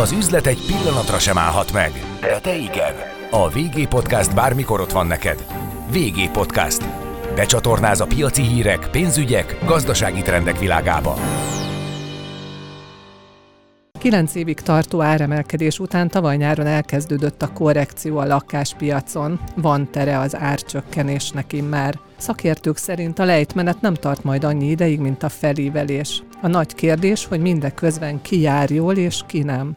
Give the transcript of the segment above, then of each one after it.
Az üzlet egy pillanatra sem állhat meg, de te igen. A VG Podcast bármikor ott van neked. VG Podcast. Becsatornáz a piaci hírek, pénzügyek, gazdasági trendek világába. Kilenc évig tartó áremelkedés után tavaly nyáron elkezdődött a korrekció a lakáspiacon. Van tere az árcsökkenésnek immár. Szakértők szerint a lejtmenet nem tart majd annyi ideig, mint a felívelés. A nagy kérdés, hogy mindeközben ki jár jól és ki nem.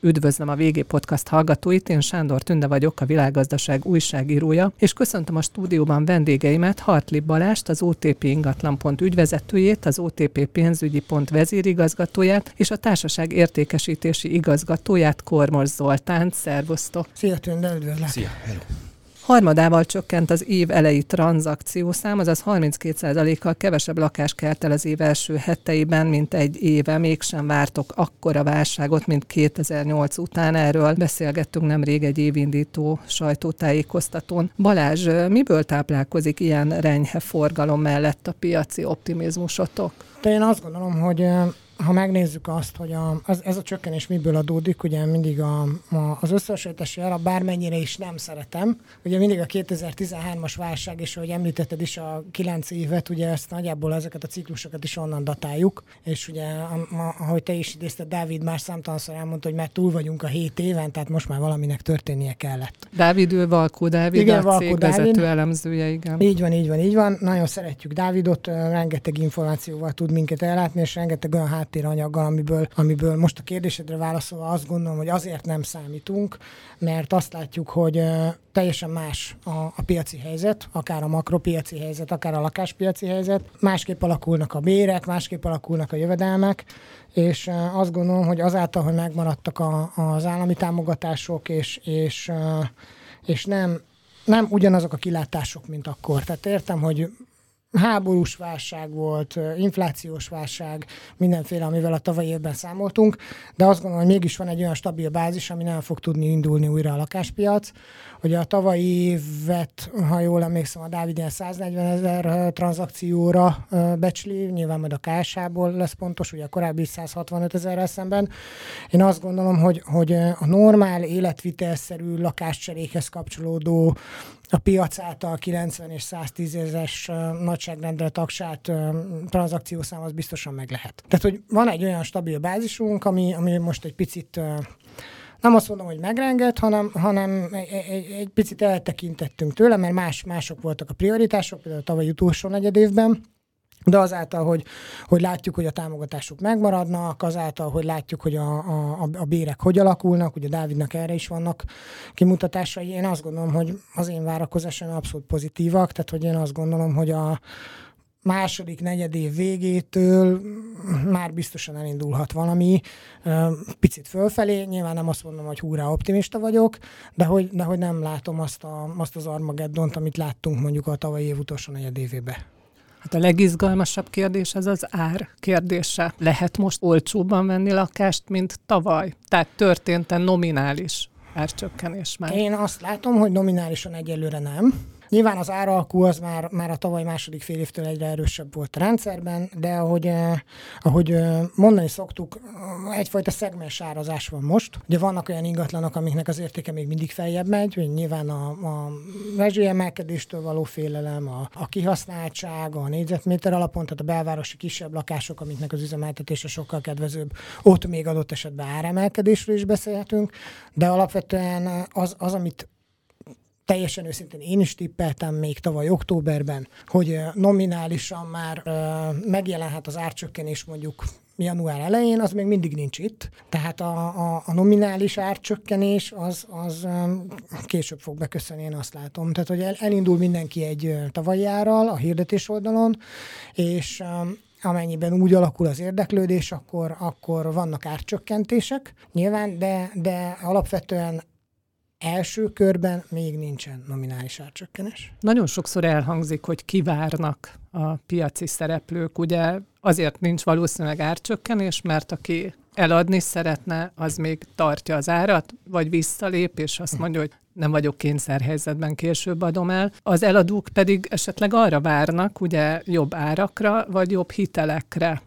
Üdvözlöm a VG Podcast hallgatóit, én Sándor Tünde vagyok, a Világgazdaság újságírója, és köszöntöm a stúdióban vendégeimet, Hartli Balást, az OTP ingatlan.pont ügyvezetőjét, az OTP pénzügyi pont vezérigazgatóját, és a társaság értékesítési igazgatóját, Kormos Zoltánt. Szervusztok! Szia Tünde, üdvözlök! Szia, hello! Harmadával csökkent az év elejé tranzakciószám, azaz 32%-kal kevesebb lakás kelt el az év első heteiben, mint egy éve. Mégsem vártok akkora válságot, mint 2008 után. Erről beszélgettünk nemrég egy évindító sajtótájékoztatón. Balázs, miből táplálkozik ilyen renyhe forgalom mellett a piaci optimizmusotok? De én azt gondolom, hogy ha megnézzük azt, hogy a, az, ez a csökkenés miből adódik, ugye mindig a, a, az összehasonlítási alap bármennyire is nem szeretem. Ugye mindig a 2013-as válság, és ahogy említetted is a 9 évet, ugye ezt nagyjából ezeket a ciklusokat is onnan datáljuk, és ugye ahogy te is idézted, Dávid már számtalanszor elmondta, hogy már túl vagyunk a 7 éven, tehát most már valaminek történnie kellett. Dávid, ő Valkó Dávid, igen, a Valkó cég Dávid. vezető elemzője, igen. Így van, így van, így van. Nagyon szeretjük Dávidot, rengeteg információval tud minket ellátni, és rengeteg olyan hát háttéranyaggal, amiből, amiből most a kérdésedre válaszolva azt gondolom, hogy azért nem számítunk, mert azt látjuk, hogy teljesen más a, a piaci helyzet, akár a makropiaci helyzet, akár a lakáspiaci helyzet. Másképp alakulnak a bérek, másképp alakulnak a jövedelmek, és azt gondolom, hogy azáltal, hogy megmaradtak a, az állami támogatások, és, és, és nem, nem ugyanazok a kilátások, mint akkor. Tehát értem, hogy háborús válság volt, inflációs válság, mindenféle, amivel a tavalyi évben számoltunk, de azt gondolom, hogy mégis van egy olyan stabil bázis, ami nem fog tudni indulni újra a lakáspiac. Ugye a tavalyi évet, ha jól emlékszem, a Dávid 140 ezer tranzakcióra becsli, nyilván majd a KSH-ból lesz pontos, ugye a korábbi 165 ezerrel szemben. Én azt gondolom, hogy, hogy a normál életvitelszerű lakáscserékhez kapcsolódó a piac által 90 és 110 ezeres nagyságrendre tagsát tranzakciószám az biztosan meg lehet. Tehát, hogy van egy olyan stabil bázisunk, ami, ami most egy picit nem azt mondom, hogy megrenget, hanem, hanem egy, egy, egy picit eltekintettünk tőle, mert más, mások voltak a prioritások, például a tavaly utolsó negyed évben, de azáltal, hogy, hogy látjuk, hogy a támogatások megmaradnak, azáltal, hogy látjuk, hogy a, a, a bérek hogy alakulnak, ugye Dávidnak erre is vannak kimutatásai, én azt gondolom, hogy az én várakozásom abszolút pozitívak, tehát hogy én azt gondolom, hogy a második negyedév végétől már biztosan elindulhat valami, picit fölfelé, nyilván nem azt mondom, hogy húrá optimista vagyok, de hogy, de hogy nem látom azt, a, azt az Armageddont, amit láttunk mondjuk a tavalyi év utolsó negyedévébe. Hát a legizgalmasabb kérdés az az ár kérdése. Lehet most olcsóbban venni lakást, mint tavaly? Tehát történt-e nominális árcsökkenés már? Én azt látom, hogy nominálisan egyelőre nem Nyilván az áralkú az már, már a tavaly második fél évtől egyre erősebb volt a rendszerben, de ahogy, eh, ahogy eh, mondani szoktuk, egyfajta szegmens árazás van most. Ugye vannak olyan ingatlanok, amiknek az értéke még mindig feljebb megy, hogy nyilván a, a rezsiemelkedéstől való félelem, a, a kihasználtság, a négyzetméter alapon, tehát a belvárosi kisebb lakások, amiknek az üzemeltetése sokkal kedvezőbb, ott még adott esetben áremelkedésről is beszélhetünk, de alapvetően az, az amit teljesen őszintén én is tippeltem még tavaly októberben, hogy nominálisan már megjelenhet az árcsökkenés mondjuk január elején, az még mindig nincs itt. Tehát a, a, a nominális árcsökkenés az, az később fog beköszönni, én azt látom. Tehát, hogy el, elindul mindenki egy tavalyi árral a hirdetés oldalon, és amennyiben úgy alakul az érdeklődés, akkor, akkor vannak árcsökkentések nyilván, de, de alapvetően első körben még nincsen nominális árcsökkenés. Nagyon sokszor elhangzik, hogy kivárnak a piaci szereplők. Ugye azért nincs valószínűleg árcsökkenés, mert aki eladni szeretne, az még tartja az árat, vagy visszalép, és azt mondja, hogy nem vagyok kényszerhelyzetben, később adom el. Az eladók pedig esetleg arra várnak, ugye jobb árakra, vagy jobb hitelekre.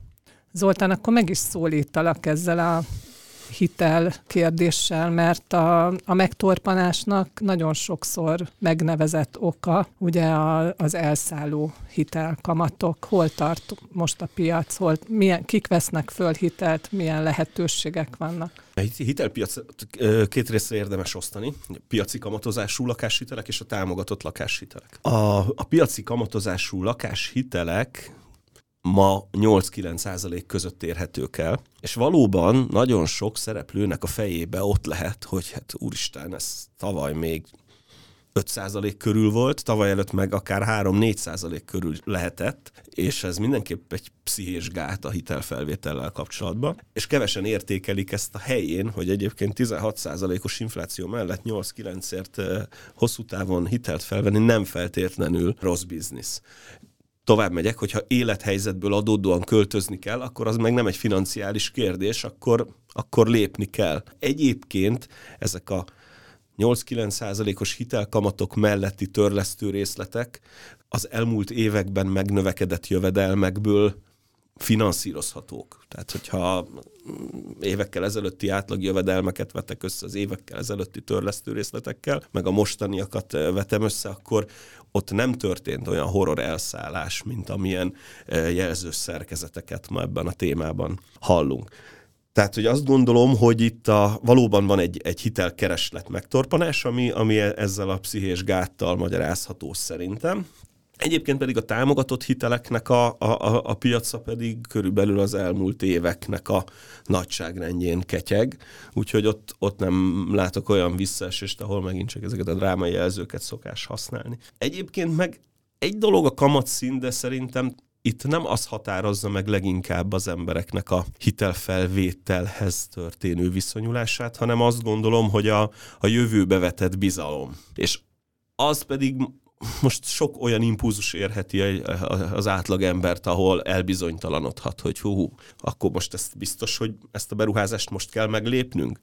Zoltán, akkor meg is szólítalak ezzel a hitel kérdéssel, mert a, a megtorpanásnak nagyon sokszor megnevezett oka, ugye a, az elszálló hitelkamatok. Hol tart most a piac, hol, milyen, kik vesznek föl hitelt, milyen lehetőségek vannak? A hitelpiac két részre érdemes osztani, a piaci kamatozású lakáshitelek és a támogatott lakáshitelek. A, a piaci kamatozású lakáshitelek ma 8-9 százalék között érhetők el. És valóban nagyon sok szereplőnek a fejébe ott lehet, hogy hát úristen, ez tavaly még 5% körül volt, tavaly előtt meg akár 3-4% körül lehetett, és ez mindenképp egy pszichés gát a hitelfelvétellel kapcsolatban, és kevesen értékelik ezt a helyén, hogy egyébként 16%-os infláció mellett 8-9-ért hosszú távon hitelt felvenni nem feltétlenül rossz biznisz tovább megyek, hogyha élethelyzetből adódóan költözni kell, akkor az meg nem egy financiális kérdés, akkor, akkor lépni kell. Egyébként ezek a 8-9 százalékos hitelkamatok melletti törlesztő részletek az elmúlt években megnövekedett jövedelmekből finanszírozhatók. Tehát, hogyha évekkel ezelőtti átlag jövedelmeket vetek össze az évekkel ezelőtti törlesztő részletekkel, meg a mostaniakat vetem össze, akkor ott nem történt olyan horror elszállás, mint amilyen jelzős szerkezeteket ma ebben a témában hallunk. Tehát, hogy azt gondolom, hogy itt a, valóban van egy, egy hitelkereslet megtorpanás, ami, ami ezzel a pszichés gáttal magyarázható szerintem. Egyébként pedig a támogatott hiteleknek a, a, a, a piaca pedig körülbelül az elmúlt éveknek a nagyságrendjén ketyeg, úgyhogy ott, ott nem látok olyan visszaesést, ahol megint csak ezeket a drámai jelzőket szokás használni. Egyébként meg egy dolog a kamatszín, de szerintem itt nem az határozza meg leginkább az embereknek a hitelfelvételhez történő viszonyulását, hanem azt gondolom, hogy a, a jövőbe vetett bizalom. És az pedig most sok olyan impulzus érheti az átlagembert, ahol elbizonytalanodhat, hogy hú, akkor most ezt biztos, hogy ezt a beruházást most kell meglépnünk?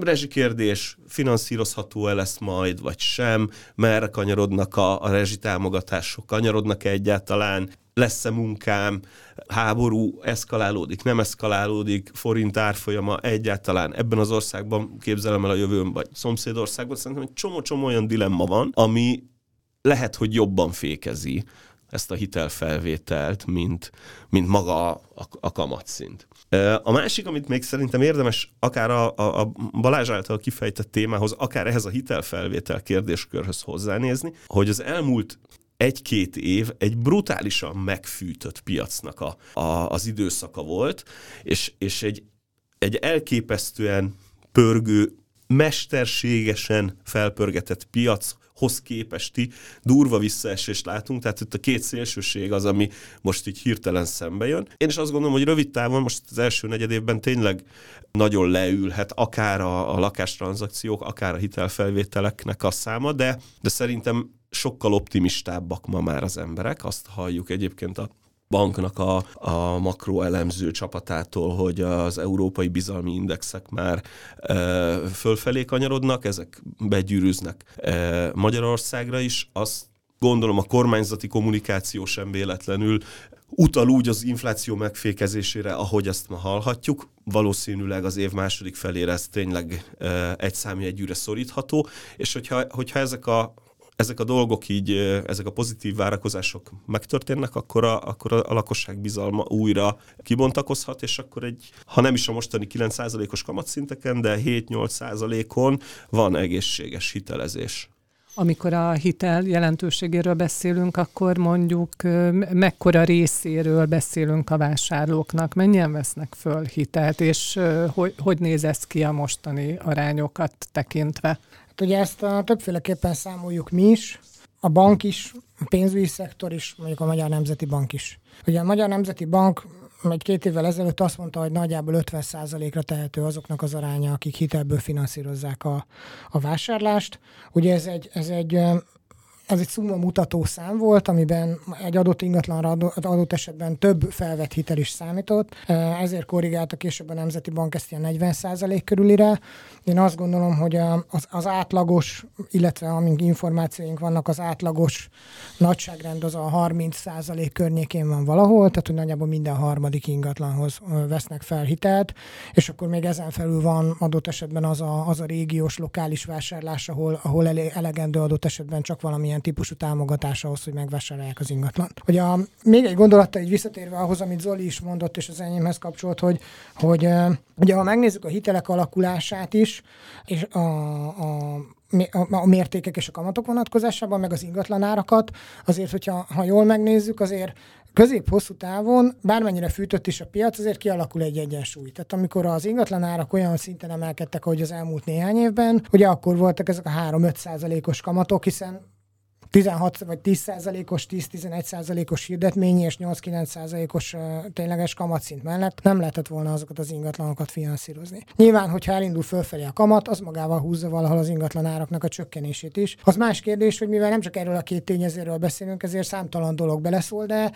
Rezsikérdés, finanszírozható-e lesz majd, vagy sem, merre kanyarodnak a, a rezsitámogatások, kanyarodnak-e egyáltalán, lesz-e munkám, háború eszkalálódik, nem eszkalálódik, forint árfolyama egyáltalán ebben az országban képzelem el a jövőn, vagy szomszédországban, szerintem egy csomó-csomó olyan dilemma van, ami lehet, hogy jobban fékezi ezt a hitelfelvételt, mint, mint maga a, a, kamatszint. A másik, amit még szerintem érdemes akár a, a, a Balázs által kifejtett témához, akár ehhez a hitelfelvétel kérdéskörhöz hozzánézni, hogy az elmúlt egy-két év egy brutálisan megfűtött piacnak a, a, az időszaka volt, és, és egy, egy elképesztően pörgő, mesterségesen felpörgetett piac hoz képesti durva visszaesést látunk, tehát itt a két szélsőség az, ami most így hirtelen szembe jön. Én is azt gondolom, hogy rövid távon most az első negyed évben tényleg nagyon leülhet akár a, a lakástranzakciók, akár a hitelfelvételeknek a száma, de, de szerintem sokkal optimistábbak ma már az emberek. Azt halljuk egyébként a banknak a, a makroelemző csapatától, hogy az európai bizalmi indexek már e, fölfelé kanyarodnak, ezek begyűrűznek e, Magyarországra is. Azt gondolom a kormányzati kommunikáció sem véletlenül utal úgy az infláció megfékezésére, ahogy ezt ma hallhatjuk. Valószínűleg az év második felére ez tényleg e, egy számjegyűre szorítható, és hogyha, hogyha ezek a ezek a dolgok így, ezek a pozitív várakozások megtörténnek, akkor a, akkor a lakosság bizalma újra kibontakozhat, és akkor egy, ha nem is a mostani 9%-os kamatszinteken, de 7-8%-on van egészséges hitelezés. Amikor a hitel jelentőségéről beszélünk, akkor mondjuk mekkora részéről beszélünk a vásárlóknak, mennyien vesznek föl hitelt, és hogy, hogy néz ez ki a mostani arányokat tekintve? Ugye ezt a, többféleképpen számoljuk mi is, a bank is, a pénzügyi szektor is, mondjuk a Magyar Nemzeti Bank is. Ugye a Magyar Nemzeti Bank egy két évvel ezelőtt azt mondta, hogy nagyjából 50%-ra tehető azoknak az aránya, akik hitelből finanszírozzák a, a vásárlást. Ugye ez egy, ez egy ez egy szumma mutató szám volt, amiben egy adott ingatlanra adott esetben több felvett hitel is számított, ezért korrigálta később a Nemzeti Bank ezt ilyen 40% körülire. Én azt gondolom, hogy az, az átlagos, illetve amink információink vannak, az átlagos nagyságrend az a 30% környékén van valahol, tehát hogy nagyjából minden harmadik ingatlanhoz vesznek fel hitelt, és akkor még ezen felül van adott esetben az a, az a régiós, lokális vásárlás, ahol, ahol elegendő adott esetben csak valamilyen valamilyen típusú támogatás ahhoz, hogy megvásárolják az ingatlant. Hogy a, még egy gondolata egy visszatérve ahhoz, amit Zoli is mondott, és az enyémhez kapcsolt, hogy, hogy ugye ha megnézzük a hitelek alakulását is, és a, a a mértékek és a kamatok vonatkozásában, meg az ingatlanárakat, azért, hogyha ha jól megnézzük, azért közép-hosszú távon, bármennyire fűtött is a piac, azért kialakul egy egyensúly. Tehát amikor az ingatlanárak olyan szinten emelkedtek, ahogy az elmúlt néhány évben, ugye akkor voltak ezek a 3-5 százalékos kamatok, hiszen 16 vagy 10 százalékos, 10-11 százalékos hirdetményi és 8-9 százalékos tényleges kamatszint mellett nem lehetett volna azokat az ingatlanokat finanszírozni. Nyilván, hogyha elindul fölfelé a kamat, az magával húzza valahol az ingatlan áraknak a csökkenését is. Az más kérdés, hogy mivel nem csak erről a két tényezőről beszélünk, ezért számtalan dolog beleszól, de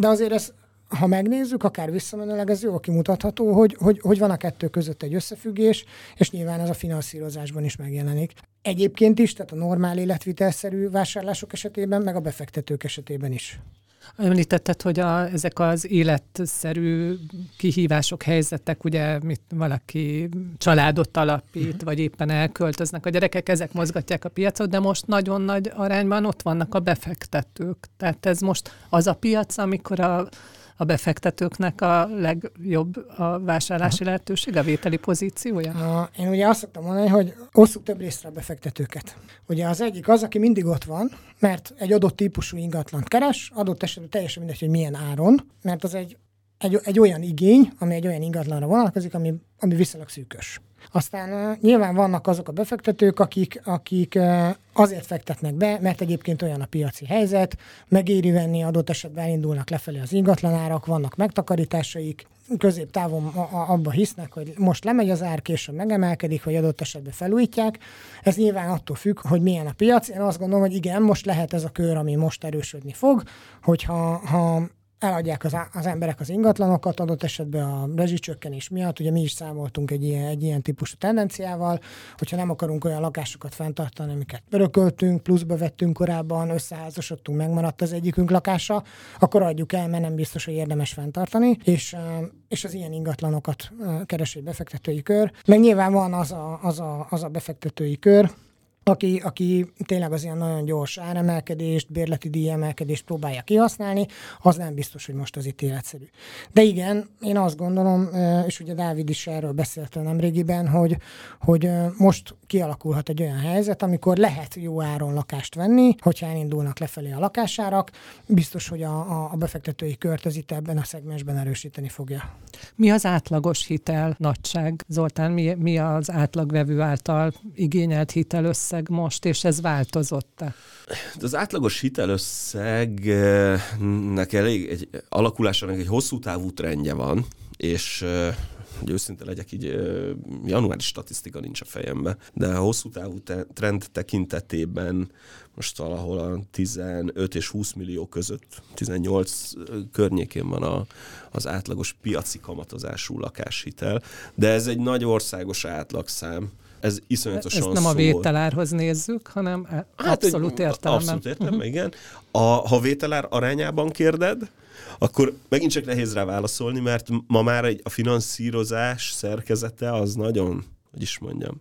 de azért ez ha megnézzük, akár visszamenőleg, ez jól kimutatható, hogy, hogy, hogy van a kettő között egy összefüggés, és nyilván ez a finanszírozásban is megjelenik. Egyébként is, tehát a normál életvitelszerű vásárlások esetében, meg a befektetők esetében is. Említetted, hogy a, ezek az életszerű kihívások, helyzetek, ugye mit valaki családot alapít, uh-huh. vagy éppen elköltöznek a gyerekek, ezek mozgatják a piacot, de most nagyon nagy arányban ott vannak a befektetők. Tehát ez most az a piac, amikor a a befektetőknek a legjobb a vásárlási lehetőség, a vételi pozíciója? A, én ugye azt szoktam mondani, hogy osszuk több részre a befektetőket. Ugye az egyik az, aki mindig ott van, mert egy adott típusú ingatlant keres, adott esetben teljesen mindegy, hogy milyen áron, mert az egy, egy, egy olyan igény, ami egy olyan ingatlanra vonatkozik, ami, ami viszonylag szűkös. Aztán nyilván vannak azok a befektetők, akik, akik azért fektetnek be, mert egyébként olyan a piaci helyzet, megéri venni, adott esetben elindulnak lefelé az ingatlanárak, vannak megtakarításaik, középtávon abba hisznek, hogy most lemegy az ár, később megemelkedik, vagy adott esetben felújítják. Ez nyilván attól függ, hogy milyen a piac. Én azt gondolom, hogy igen, most lehet ez a kör, ami most erősödni fog, hogyha ha eladják az, az emberek az ingatlanokat, adott esetben a rezsicsökkenés miatt, ugye mi is számoltunk egy ilyen, egy ilyen típusú tendenciával, hogyha nem akarunk olyan lakásokat fenntartani, amiket örököltünk, pluszba vettünk korábban, összeházasodtunk, megmaradt az egyikünk lakása, akkor adjuk el, mert nem biztos, hogy érdemes fenntartani, és, és az ilyen ingatlanokat keres egy befektetői kör. Meg nyilván van az a, az a, az a befektetői kör, aki, aki tényleg az ilyen nagyon gyors áremelkedést, bérleti díjemelkedést próbálja kihasználni, az nem biztos, hogy most az itt életszerű. De igen, én azt gondolom, és ugye Dávid is erről beszélt nemrégiben, hogy, hogy most kialakulhat egy olyan helyzet, amikor lehet jó áron lakást venni, hogyha elindulnak lefelé a lakásárak, biztos, hogy a, a befektetői kört az itt ebben a szegmensben erősíteni fogja. Mi az átlagos hitel nagyság? Zoltán, mi, mi az átlagvevő által igényelt hitel összeg most, és ez változott-e? Az átlagos hitelösszegnek elég egy alakulásának egy hosszú távú trendje van, és hogy őszinte legyek, így januári statisztika nincs a fejembe, de a hosszú távú trend tekintetében most valahol a 15 és 20 millió között, 18 környékén van a, az átlagos piaci kamatozású lakáshitel, de ez egy nagy országos átlagszám, ez iszonyatosan Ezt nem a vételárhoz nézzük, hanem hát abszolút értelemben. Abszolút értelemben, uh-huh. igen. A, ha vételár arányában kérded, akkor megint csak nehéz rá válaszolni, mert ma már egy, a finanszírozás szerkezete az nagyon, hogy is mondjam,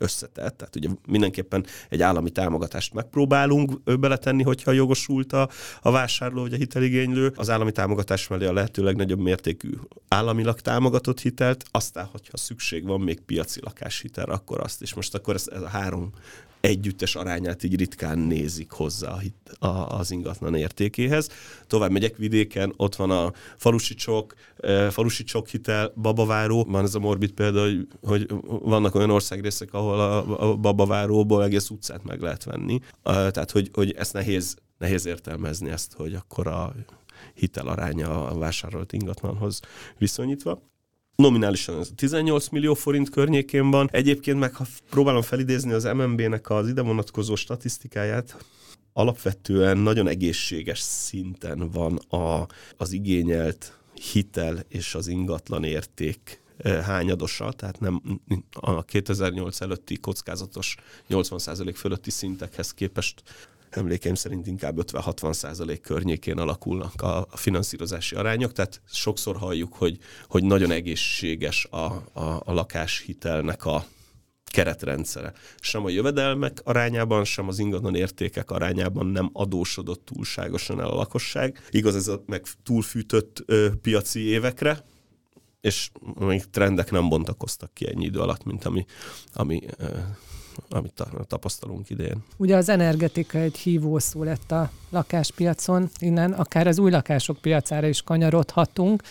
összetett. Tehát ugye mindenképpen egy állami támogatást megpróbálunk beletenni, hogyha jogosult a, a vásárló vagy a hiteligénylő. Az állami támogatás mellé a lehető legnagyobb mértékű államilag támogatott hitelt, aztán, hogyha szükség van még piaci lakáshitel, akkor azt is. Most akkor ez, ez a három együttes arányát így ritkán nézik hozzá a, a, az ingatlan értékéhez. Tovább megyek vidéken, ott van a falusi csok, e, falusi csok hitel, babaváró, van ez a morbid példa, hogy, hogy vannak olyan országrészek, ahol a, a babaváróból egész utcát meg lehet venni. E, tehát, hogy, hogy ezt nehéz, nehéz értelmezni ezt, hogy akkor a hitel aránya a vásárolt ingatlanhoz viszonyítva nominálisan ez 18 millió forint környékén van. Egyébként meg, ha próbálom felidézni az MNB-nek az ide vonatkozó statisztikáját, alapvetően nagyon egészséges szinten van a, az igényelt hitel és az ingatlan érték hányadosa, tehát nem a 2008 előtti kockázatos 80% fölötti szintekhez képest emlékeim szerint inkább 50-60 százalék környékén alakulnak a, finanszírozási arányok, tehát sokszor halljuk, hogy, hogy nagyon egészséges a, a, a lakáshitelnek a keretrendszere. Sem a jövedelmek arányában, sem az ingatlan értékek arányában nem adósodott túlságosan el a lakosság. Igaz, ez a meg túlfűtött ö, piaci évekre, és még trendek nem bontakoztak ki ennyi idő alatt, mint ami, ami ö, amit tapasztalunk idén. Ugye az energetika egy hívó szó lett a lakáspiacon, innen akár az új lakások piacára is kanyarodhatunk,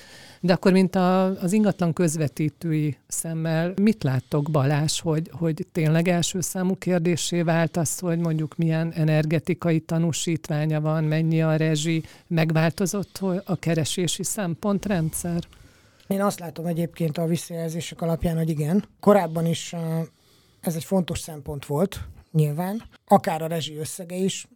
de akkor, mint a, az ingatlan közvetítői szemmel, mit láttok Balás, hogy, hogy tényleg első számú kérdésé vált az, hogy mondjuk milyen energetikai tanúsítványa van, mennyi a rezsi, megváltozott a keresési szempontrendszer? Én azt látom egyébként a visszajelzések alapján, hogy igen. Korábban is ez egy fontos szempont volt, nyilván. Akár a rezsi összege is,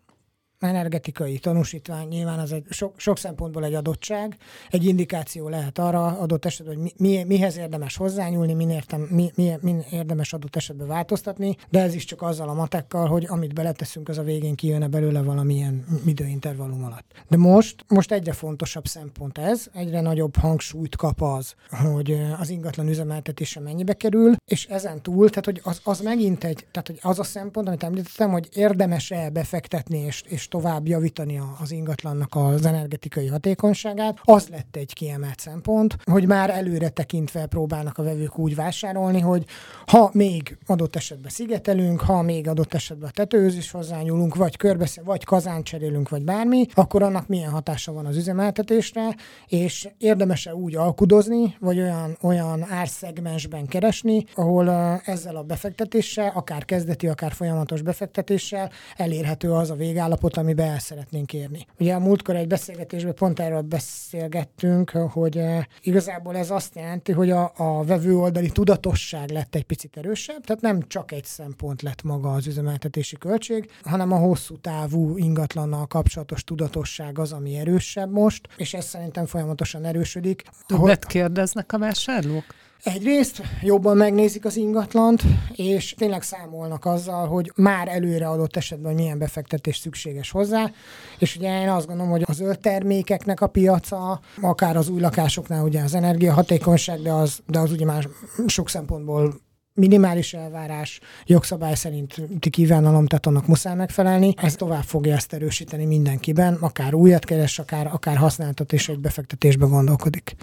energetikai tanúsítvány nyilván az egy sok, sok szempontból egy adottság, egy indikáció lehet arra adott esetben, hogy mi, mihez érdemes hozzányúlni, min, értem, mi, mi, min érdemes adott esetben változtatni, de ez is csak azzal a matekkal, hogy amit beleteszünk, az a végén kijönne belőle valamilyen időintervallum alatt. De most, most egyre fontosabb szempont ez, egyre nagyobb hangsúlyt kap az, hogy az ingatlan üzemeltetése mennyibe kerül, és ezen túl, tehát hogy az, az megint egy, tehát hogy az a szempont, amit említettem, hogy érdemes-e befektetni és, és tovább javítani az ingatlannak az energetikai hatékonyságát, az lett egy kiemelt szempont, hogy már előre tekintve próbálnak a vevők úgy vásárolni, hogy ha még adott esetben szigetelünk, ha még adott esetben a tetőhöz is hozzányúlunk, vagy körbesz, vagy kazán cserélünk, vagy bármi, akkor annak milyen hatása van az üzemeltetésre, és érdemese úgy alkudozni, vagy olyan, olyan árszegmensben keresni, ahol ezzel a befektetéssel, akár kezdeti, akár folyamatos befektetéssel elérhető az a végállapot, amiben el szeretnénk érni. Ugye a múltkor egy beszélgetésben pont erről beszélgettünk, hogy eh, igazából ez azt jelenti, hogy a, a vevő oldali tudatosság lett egy picit erősebb, tehát nem csak egy szempont lett maga az üzemeltetési költség, hanem a hosszú távú ingatlannal kapcsolatos tudatosság az, ami erősebb most, és ez szerintem folyamatosan erősödik. Többet kérdeznek a vásárlók? Egyrészt jobban megnézik az ingatlant, és tényleg számolnak azzal, hogy már előre adott esetben milyen befektetés szükséges hozzá, és ugye én azt gondolom, hogy az zöld termékeknek a piaca, akár az új lakásoknál ugye az energiahatékonyság, de az, de az ugye már sok szempontból minimális elvárás, jogszabály szerinti kívánalom, tehát annak muszáj megfelelni. Ez tovább fogja ezt erősíteni mindenkiben, akár újat keres, akár, akár használtat és egy befektetésbe gondolkodik.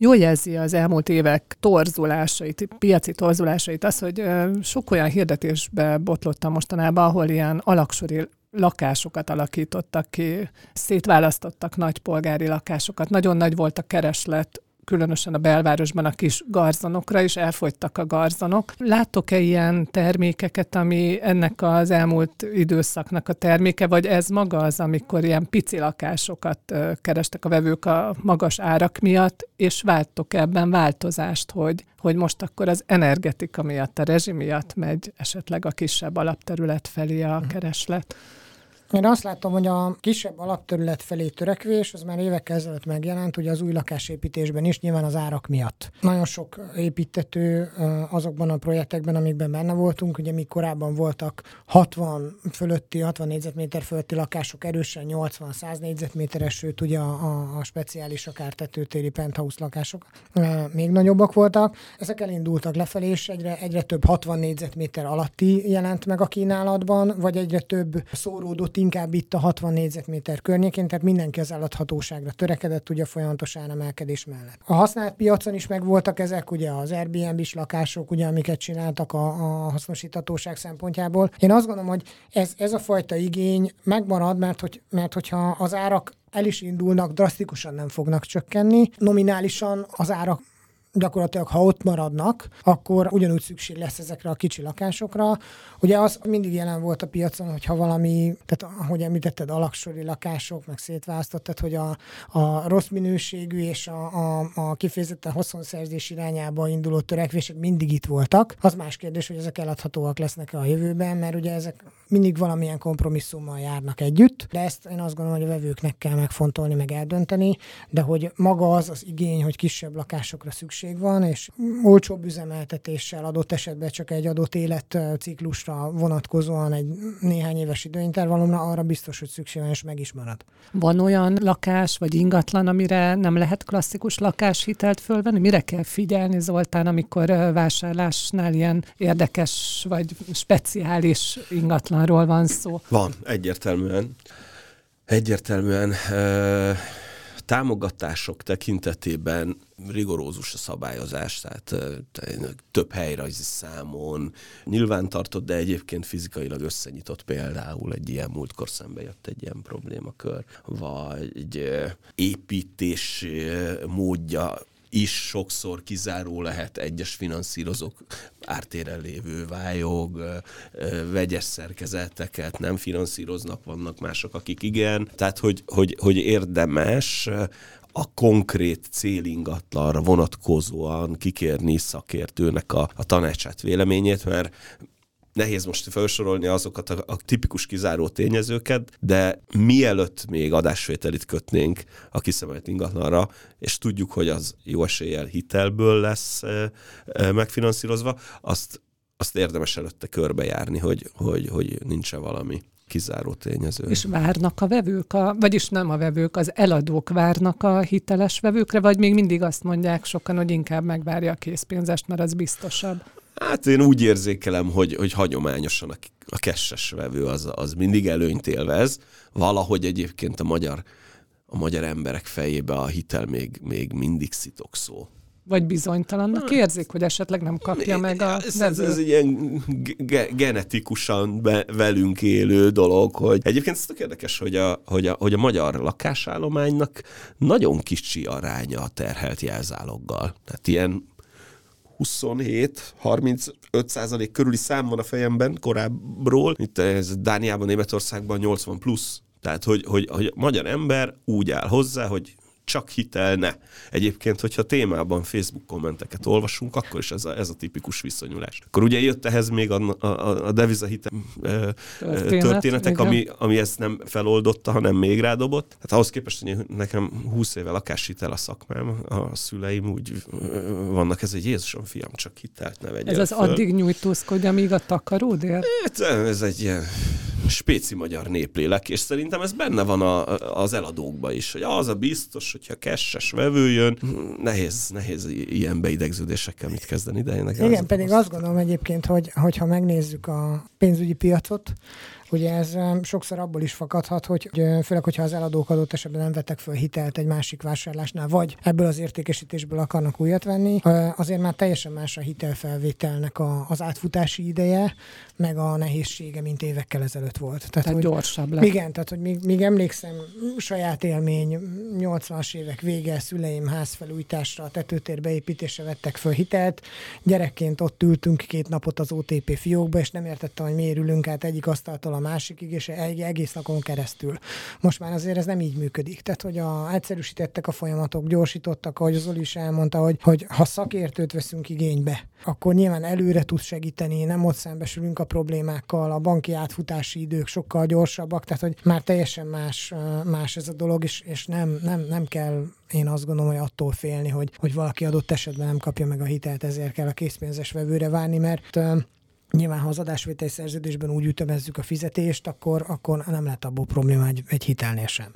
Jól jelzi az elmúlt évek torzulásait, piaci torzulásait az, hogy sok olyan hirdetésbe botlottam mostanában, ahol ilyen alaksori lakásokat alakítottak ki, szétválasztottak nagy polgári lakásokat, nagyon nagy volt a kereslet különösen a belvárosban a kis garzonokra is elfogytak a garzonok. Látok-e ilyen termékeket, ami ennek az elmúlt időszaknak a terméke, vagy ez maga az, amikor ilyen pici lakásokat kerestek a vevők a magas árak miatt, és váltok ebben változást, hogy, hogy most akkor az energetika miatt, a rezsi miatt megy esetleg a kisebb alapterület felé a kereslet? Én azt látom, hogy a kisebb alapterület felé törekvés, az már évekkel ezelőtt megjelent, ugye az új lakásépítésben is, nyilván az árak miatt. Nagyon sok építető azokban a projektekben, amikben benne voltunk, ugye mi korábban voltak 60 fölötti, 60 négyzetméter fölötti lakások erősen 80-100 négyzetméteres, sőt ugye a, a, a speciális akár tetőtéri penthouse lakások még nagyobbak voltak. Ezek elindultak lefelé, és egyre, egyre több 60 négyzetméter alatti jelent meg a kínálatban, vagy egyre több szóródott inkább itt a 60 négyzetméter környékén, tehát mindenki az eladhatóságra törekedett ugye folyamatos áremelkedés mellett. A használt piacon is megvoltak ezek, ugye az Airbnb-s lakások, ugye, amiket csináltak a, a hasznosíthatóság szempontjából. Én azt gondolom, hogy ez, ez a fajta igény megmarad, mert, hogy, mert hogyha az árak el is indulnak, drasztikusan nem fognak csökkenni. Nominálisan az árak gyakorlatilag ha ott maradnak, akkor ugyanúgy szükség lesz ezekre a kicsi lakásokra. Ugye az mindig jelen volt a piacon, hogyha valami, tehát ahogy említetted, alaksori lakások, meg szétválasztott, tehát hogy a, a rossz minőségű és a, a, a kifejezetten haszonszerzés irányába induló törekvések mindig itt voltak. Az más kérdés, hogy ezek eladhatóak lesznek-e a jövőben, mert ugye ezek mindig valamilyen kompromisszummal járnak együtt, de ezt én azt gondolom, hogy a vevőknek kell megfontolni, meg eldönteni, de hogy maga az az igény, hogy kisebb lakásokra szükség van, és olcsóbb üzemeltetéssel adott esetben csak egy adott életciklusra vonatkozóan egy néhány éves időintervallumra, arra biztos, hogy szükség van, és meg is marad. Van olyan lakás vagy ingatlan, amire nem lehet klasszikus lakáshitelt fölvenni? Mire kell figyelni, Zoltán, amikor vásárlásnál ilyen érdekes vagy speciális ingatlanról van szó? Van, egyértelműen. Egyértelműen támogatások tekintetében rigorózus a szabályozás, tehát több helyrajzi számon. Nyilvántartott, de egyébként fizikailag összenyitott például egy ilyen múltkor szembe jött egy ilyen problémakör, vagy építés módja is sokszor kizáró lehet egyes finanszírozók ártéren lévő vályog, vegyes szerkezeteket nem finanszíroznak, vannak mások, akik igen. Tehát, hogy, hogy, hogy érdemes a konkrét célingatlanra vonatkozóan kikérni szakértőnek a, a tanácsát, véleményét, mert nehéz most felsorolni azokat a, a tipikus kizáró tényezőket, de mielőtt még adásvételit kötnénk a kiszemelt ingatlanra, és tudjuk, hogy az jó eséllyel hitelből lesz e, e, megfinanszírozva, azt, azt érdemes előtte körbejárni, hogy, hogy, hogy nincs-e valami kizáró tényező. És várnak a vevők, a, vagyis nem a vevők, az eladók várnak a hiteles vevőkre, vagy még mindig azt mondják sokan, hogy inkább megvárja a készpénzest, mert az biztosabb? Hát én úgy érzékelem, hogy, hogy hagyományosan a, a kesses vevő az, az mindig előnyt élvez. Valahogy egyébként a magyar, a magyar emberek fejébe a hitel még, még mindig szó. Vagy bizonytalannak hát, érzik, hogy esetleg nem kapja meg a ez, ez, ez egy ilyen ge- genetikusan be, velünk élő dolog, hogy egyébként ez tök érdekes, hogy a, hogy, a, hogy a magyar lakásállománynak nagyon kicsi aránya a terhelt jelzáloggal. Tehát ilyen 27-35 százalék körüli szám van a fejemben korábbról. Itt ez Dániában, Németországban 80 plusz. Tehát, hogy, hogy, hogy a magyar ember úgy áll hozzá, hogy csak hitel ne. Egyébként, hogyha témában Facebook kommenteket olvasunk, akkor is ez a, ez a tipikus viszonyulás. Akkor ugye jött ehhez még a, a, a devizahitel Történet, történetek, ami, ami ezt nem feloldotta, hanem még rádobott. Hát ahhoz képest, hogy nekem 20 éve lakáshitel a szakmám, a szüleim úgy vannak, ez egy Jézusom fiam, csak hitelt ne vegyen Ez az föl. addig nyújtózkodj, amíg a takaród ér? Hát, ez egy ilyen spéci magyar néplélek, és szerintem ez benne van a, az eladókban is, hogy az a biztos, hogyha kesses vevő jön, nehéz, nehéz ilyen beidegződésekkel mit kezdeni, de én Igen, pedig azt gondolom egyébként, hogy hogyha megnézzük a pénzügyi piacot, Ugye ez sokszor abból is fakadhat, hogy főleg, hogyha az eladók adott esetben nem vettek föl hitelt egy másik vásárlásnál, vagy ebből az értékesítésből akarnak újat venni, azért már teljesen más a hitelfelvételnek a, az átfutási ideje, meg a nehézsége, mint évekkel ezelőtt volt. Tehát, tehát hogy, gyorsabb lett. Igen, tehát hogy még, még emlékszem, saját élmény, 80-as évek vége, szüleim házfelújításra, tetőtér építésre vettek föl hitelt. Gyerekként ott ültünk két napot az OTP fiókba, és nem értettem, hogy miért ülünk át egyik asztaltól a másikig, és egy egész napon keresztül. Most már azért ez nem így működik. Tehát, hogy a, egyszerűsítettek a folyamatok, gyorsítottak, ahogy Zoli is elmondta, hogy, hogy ha szakértőt veszünk igénybe, akkor nyilván előre tud segíteni, nem ott szembesülünk a problémákkal, a banki átfutási idők sokkal gyorsabbak, tehát hogy már teljesen más, más ez a dolog, és, és nem, nem, nem kell én azt gondolom, hogy attól félni, hogy, hogy valaki adott esetben nem kapja meg a hitelt, ezért kell a készpénzes vevőre várni, mert Nyilván, ha az adásvételi szerződésben úgy ütemezzük a fizetést, akkor, akkor nem lehet abból probléma egy, egy hitelnél sem.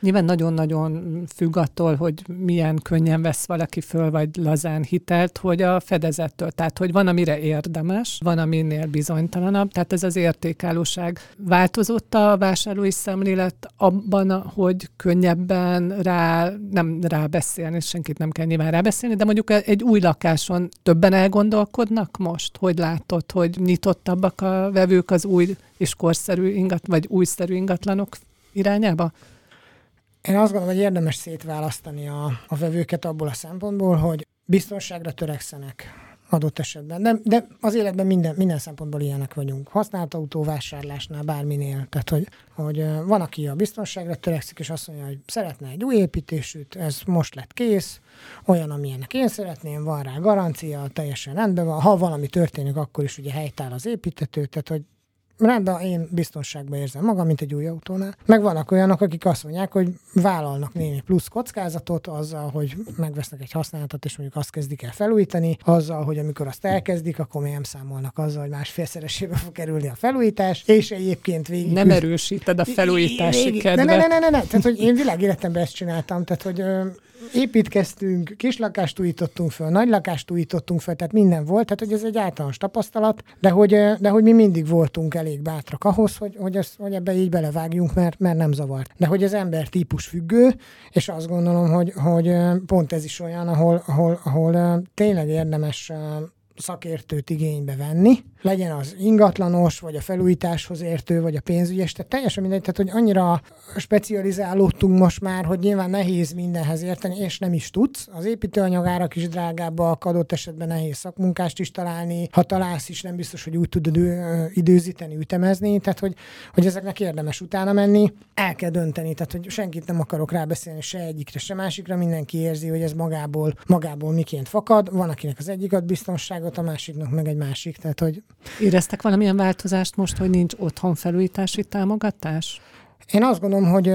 Nyilván nagyon-nagyon függ attól, hogy milyen könnyen vesz valaki föl, vagy lazán hitelt, hogy a fedezettől. Tehát, hogy van, amire érdemes, van, aminél bizonytalanabb. Tehát ez az értékállóság. Változott a vásárlói szemlélet abban, hogy könnyebben rá, nem rábeszélni, senkit nem kell nyilván rábeszélni, de mondjuk egy új lakáson többen elgondolkodnak most, hogy látod, hogy nyitottabbak a vevők az új és korszerű ingat, vagy újszerű ingatlanok irányába? Én azt gondolom, hogy érdemes szétválasztani a, a vevőket abból a szempontból, hogy biztonságra törekszenek adott esetben. De, de az életben minden, minden szempontból ilyenek vagyunk. Használt autóvásárlásnál, bárminél. Tehát, hogy, hogy van, aki a biztonságra törekszik, és azt mondja, hogy szeretne egy új építésűt, ez most lett kész, olyan, amilyenek én szeretném, van rá garancia, teljesen rendben van. Ha valami történik, akkor is ugye helytáll az építető, tehát hogy rendben, én biztonságban érzem magam, mint egy új autónál. Meg vannak olyanok, akik azt mondják, hogy vállalnak némi plusz kockázatot azzal, hogy megvesznek egy használatot, és mondjuk azt kezdik el felújítani, azzal, hogy amikor azt elkezdik, akkor még nem számolnak azzal, hogy másfélszeresébe fog kerülni a felújítás, és egyébként végig... Nem erősíted a felújítási kedvet. Ne, ne, ne, ne, ne, tehát, hogy én világéletemben ezt csináltam, tehát, hogy építkeztünk, kis lakást újítottunk föl, nagy lakást újítottunk föl, tehát minden volt, tehát hogy ez egy általános tapasztalat, de hogy, de hogy mi mindig voltunk elég bátrak ahhoz, hogy, hogy, ezt, hogy ebbe így belevágjunk, mert, mert nem zavart. De hogy az ember típus függő, és azt gondolom, hogy, hogy pont ez is olyan, ahol, ahol, ahol tényleg érdemes szakértőt igénybe venni, legyen az ingatlanos, vagy a felújításhoz értő, vagy a pénzügyes, tehát teljesen mindegy, tehát hogy annyira specializálódtunk most már, hogy nyilván nehéz mindenhez érteni, és nem is tudsz. Az építőanyagárak is drágábbak, adott esetben nehéz szakmunkást is találni, ha találsz is, nem biztos, hogy úgy tudod időzíteni, ütemezni, tehát hogy, hogy ezeknek érdemes utána menni, el kell dönteni, tehát hogy senkit nem akarok rábeszélni se egyikre, se másikra, mindenki érzi, hogy ez magából, magából miként fakad, van akinek az egyik ad biztonságot, a másiknak meg egy másik, tehát hogy Éreztek valamilyen változást most, hogy nincs otthon felújítási támogatás? Én azt gondolom, hogy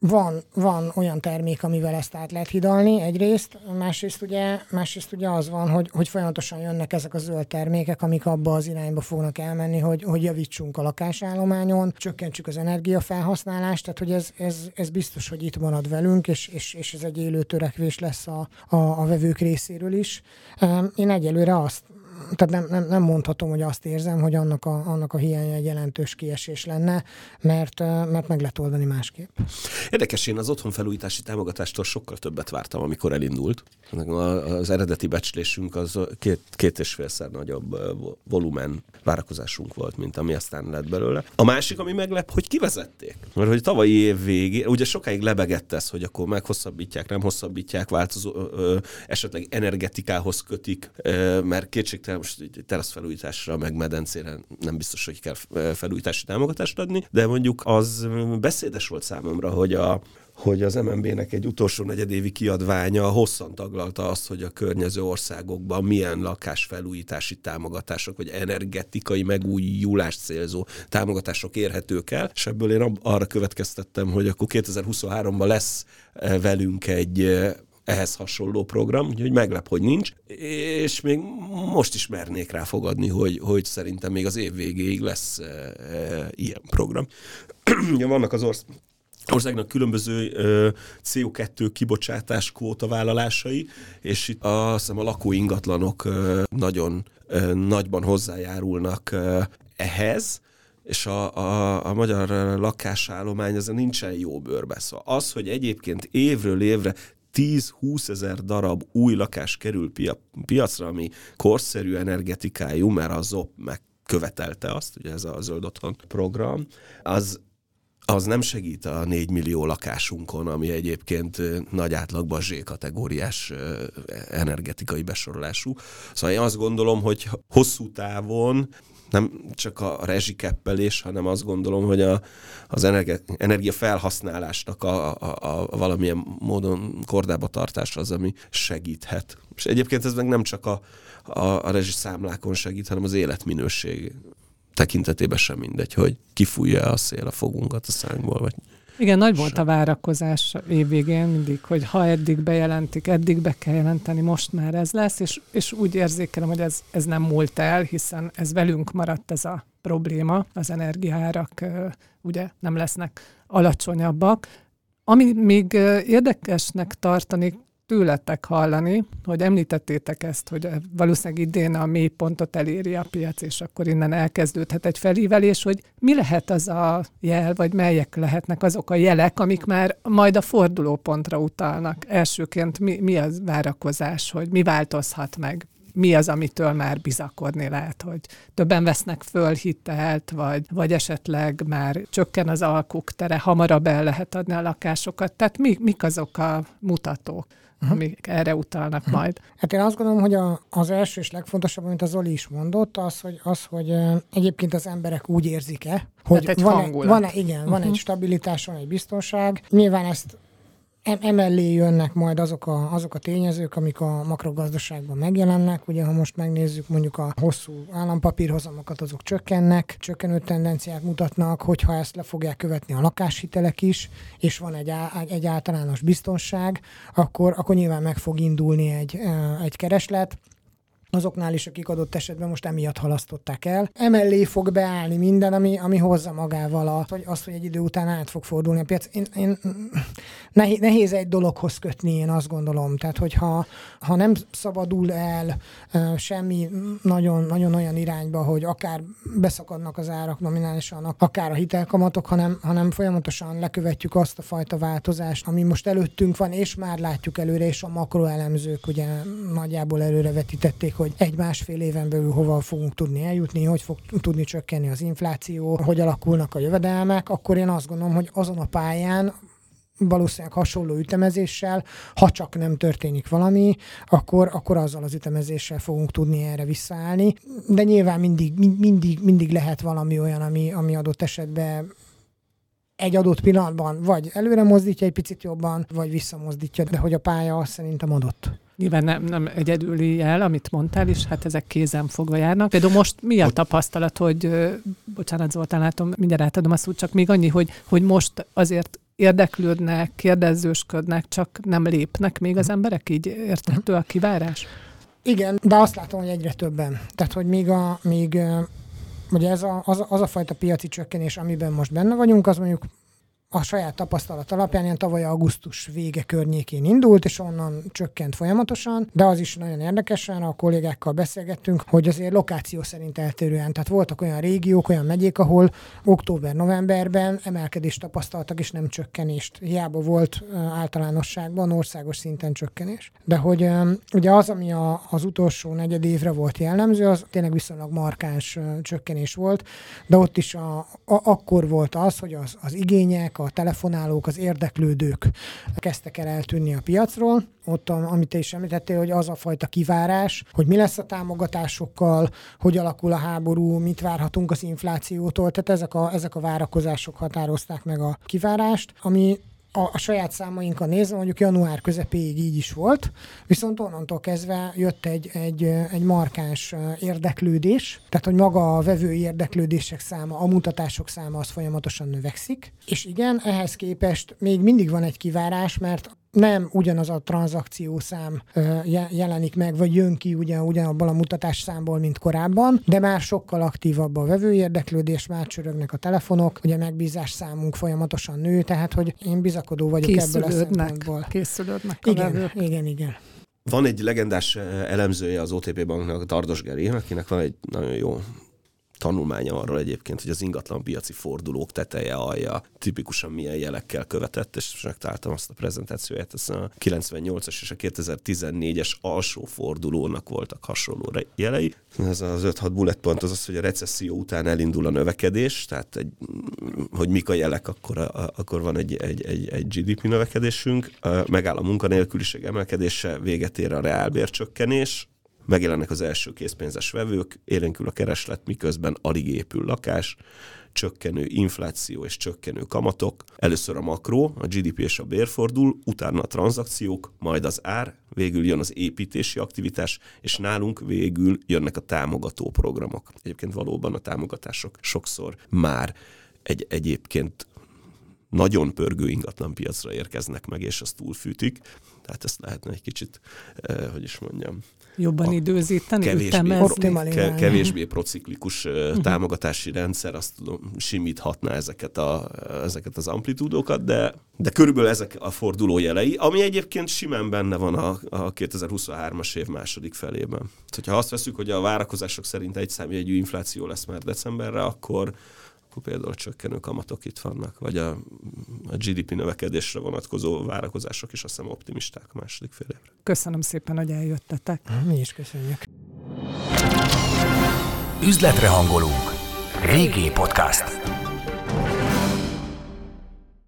van, van olyan termék, amivel ezt át lehet hidalni egyrészt, másrészt ugye, másrészt ugye az van, hogy, hogy folyamatosan jönnek ezek a zöld termékek, amik abba az irányba fognak elmenni, hogy, hogy javítsunk a lakásállományon, csökkentsük az energiafelhasználást, tehát hogy ez, ez, ez biztos, hogy itt marad velünk, és, és, és ez egy élő törekvés lesz a, a, a vevők részéről is. Én egyelőre azt tehát nem, nem, nem mondhatom, hogy azt érzem, hogy annak a, annak a hiánya egy jelentős kiesés lenne, mert, mert meg lehet oldani másképp. Érdekes, én az otthonfelújítási támogatástól sokkal többet vártam, amikor elindult. Az eredeti becslésünk az két, két és félszer nagyobb volumen várakozásunk volt, mint ami aztán lett belőle. A másik, ami meglep, hogy kivezették. Mert hogy tavalyi év végén, ugye sokáig lebegett ez, hogy akkor meghosszabbítják, nem hosszabbítják, változó, ö, esetleg energetikához kötik, ö, mert kétségtelen most teraszfelújításra, meg medencére nem biztos, hogy kell felújítási támogatást adni, de mondjuk az beszédes volt számomra, hogy a, hogy az MNB-nek egy utolsó negyedévi kiadványa hosszan taglalta azt, hogy a környező országokban milyen lakásfelújítási támogatások, vagy energetikai megújulást célzó támogatások érhetők el, és ebből én arra következtettem, hogy akkor 2023-ban lesz eh, velünk egy eh, ehhez hasonló program, úgyhogy meglep, hogy nincs, és még most is mernék rá fogadni, hogy, hogy szerintem még az év végéig lesz e, e, ilyen program. Vannak az orsz országnak különböző uh, CO2 kibocsátás kvóta vállalásai, és itt azt hiszem a lakóingatlanok nagyon nagyban hozzájárulnak ehhez, és a, a, a magyar lakásállomány ezen nincsen jó bőrbe. Szóval az, hogy egyébként évről évre 10-20 ezer darab új lakás kerül pia- piacra, ami korszerű energetikájú, mert a ZOP megkövetelte azt, ugye ez a Zöld Otthon program, az az nem segít a 4 millió lakásunkon, ami egyébként nagy átlagban Z kategóriás energetikai besorolású. Szóval én azt gondolom, hogy hosszú távon nem csak a rezsikeppelés, hanem azt gondolom, hogy a, az energia, energia felhasználásnak a, a, a valamilyen módon kordába tartás az, ami segíthet. És egyébként ez meg nem csak a, a, a rezsiszámlákon segít, hanem az életminőség tekintetében sem mindegy, hogy kifújja a szél a fogunkat a szánkból, vagy igen, nagy volt a várakozás évvégén mindig, hogy ha eddig bejelentik, eddig be kell jelenteni, most már ez lesz, és, és úgy érzékelem, hogy ez, ez nem múlt el, hiszen ez velünk maradt ez a probléma, az energiaárak ugye nem lesznek alacsonyabbak. Ami még érdekesnek tartani tőletek hallani, hogy említettétek ezt, hogy valószínűleg idén a mélypontot eléri a piac, és akkor innen elkezdődhet egy felívelés, hogy mi lehet az a jel, vagy melyek lehetnek azok a jelek, amik már majd a fordulópontra utalnak. Elsőként mi, mi az várakozás, hogy mi változhat meg? mi az, amitől már bizakodni lehet, hogy többen vesznek föl hitelt, vagy, vagy esetleg már csökken az alkuk tere, hamarabb el lehet adni a lakásokat. Tehát mi, mik azok a mutatók? Uh-huh. amik erre utalnak uh-huh. majd. Hát én azt gondolom, hogy a, az első és legfontosabb, amit az Zoli is mondott, az, hogy, az, hogy egyébként az emberek úgy érzik-e, hogy van-e, van-e, igen, uh-huh. van egy stabilitás, van egy biztonság. Nyilván ezt Emellé jönnek majd azok a, azok a tényezők, amik a makrogazdaságban megjelennek. Ugye, ha most megnézzük mondjuk a hosszú állampapírhozamokat, azok csökkennek, csökkenő tendenciát mutatnak, hogyha ezt le fogják követni a lakáshitelek is, és van egy, egy általános biztonság, akkor, akkor nyilván meg fog indulni egy, egy kereslet azoknál is, akik adott esetben most emiatt halasztották el. Emellé fog beállni minden, ami, ami hozza magával a, hogy azt, hogy egy idő után át fog fordulni a piac. Én, én nehéz, egy dologhoz kötni, én azt gondolom. Tehát, hogyha ha nem szabadul el semmi nagyon, nagyon olyan irányba, hogy akár beszakadnak az árak nominálisan, akár a hitelkamatok, hanem, hanem folyamatosan lekövetjük azt a fajta változást, ami most előttünk van, és már látjuk előre, és a makroelemzők ugye nagyjából előre vetítették, hogy egy-másfél éven belül hova fogunk tudni eljutni, hogy fog tudni csökkenni az infláció, hogy alakulnak a jövedelmek, akkor én azt gondolom, hogy azon a pályán valószínűleg hasonló ütemezéssel, ha csak nem történik valami, akkor, akkor azzal az ütemezéssel fogunk tudni erre visszaállni. De nyilván mindig, mindig, mindig lehet valami olyan, ami, ami adott esetben egy adott pillanatban vagy előre mozdítja egy picit jobban, vagy visszamozdítja, de hogy a pálya azt szerintem adott. Nyilván nem, nem egyedüli jel, amit mondtál is, hát ezek kézen fogva járnak. Például most mi a tapasztalat, hogy, bocsánat Zoltán, látom, mindjárt átadom a szót, csak még annyi, hogy, hogy most azért érdeklődnek, kérdezősködnek, csak nem lépnek még az emberek, így értető a kivárás? Igen, de azt látom, hogy egyre többen. Tehát, hogy még, a, még ugye ez a, az, az a fajta piaci csökkenés, amiben most benne vagyunk, az mondjuk a saját tapasztalat alapján ilyen tavaly augusztus vége környékén indult, és onnan csökkent folyamatosan, de az is nagyon érdekesen, a kollégákkal beszélgettünk, hogy azért lokáció szerint eltérően, tehát voltak olyan régiók, olyan megyék, ahol október-novemberben emelkedést tapasztaltak, és nem csökkenést. Hiába volt általánosságban országos szinten csökkenés. De hogy ugye az, ami a, az utolsó negyed évre volt jellemző, az tényleg viszonylag markáns csökkenés volt, de ott is a, a, akkor volt az, hogy az, az igények, a telefonálók, az érdeklődők kezdtek el eltűnni a piacról. Ott, amit is említettél, hogy az a fajta kivárás, hogy mi lesz a támogatásokkal, hogy alakul a háború, mit várhatunk az inflációtól. Tehát ezek a, ezek a várakozások határozták meg a kivárást, ami a, a saját számainkkal nézve, mondjuk január közepéig így is volt, viszont onnantól kezdve jött egy, egy, egy markáns érdeklődés, tehát hogy maga a vevői érdeklődések száma, a mutatások száma az folyamatosan növekszik, és igen, ehhez képest még mindig van egy kivárás, mert nem ugyanaz a tranzakciószám jelenik meg, vagy jön ki ugyan, ugyanabban a mutatás számból, mint korábban, de már sokkal aktívabb a vevő érdeklődés, már csörögnek a telefonok, ugye megbízás számunk folyamatosan nő, tehát hogy én bizakodó vagyok ebből a szempontból. Készülődnek a igen, vevők. igen, igen. Van egy legendás elemzője az OTP banknak, Tardos Geri, akinek van egy nagyon jó tanulmánya arról egyébként, hogy az ingatlan piaci fordulók teteje alja tipikusan milyen jelekkel követett, és megtaláltam azt a prezentációját, ez a 98-as és a 2014-es alsó fordulónak voltak hasonló jelei. Ez az 5-6 bullet pont az az, hogy a recesszió után elindul a növekedés, tehát egy, hogy mik a jelek, akkor, a, akkor van egy, egy, egy, egy GDP növekedésünk, megáll a munkanélküliség emelkedése, véget ér a reálbércsökkenés, megjelennek az első készpénzes vevők, élénkül a kereslet, miközben alig épül lakás, csökkenő infláció és csökkenő kamatok. Először a makro, a GDP és a bér fordul, utána a tranzakciók, majd az ár, végül jön az építési aktivitás, és nálunk végül jönnek a támogató programok. Egyébként valóban a támogatások sokszor már egy egyébként nagyon pörgő ingatlan piacra érkeznek meg, és azt túlfűtik. Tehát ezt lehetne egy kicsit, eh, hogy is mondjam, jobban időzíteni, kevésbé, ke, kevésbé prociklikus uh-huh. támogatási rendszer, azt tudom, simíthatná ezeket, a, ezeket az amplitúdokat, de, de körülbelül ezek a forduló jelei, ami egyébként simán benne van a, a 2023-as év második felében. Ha azt veszük, hogy a várakozások szerint egy számjegyű infláció lesz már decemberre, akkor akkor például a csökkenő kamatok itt vannak, vagy a, a GDP növekedésre vonatkozó várakozások is azt hiszem optimisták a második fél évre. Köszönöm szépen, hogy eljöttetek. Mi is köszönjük. Üzletre hangolunk. Régi podcast.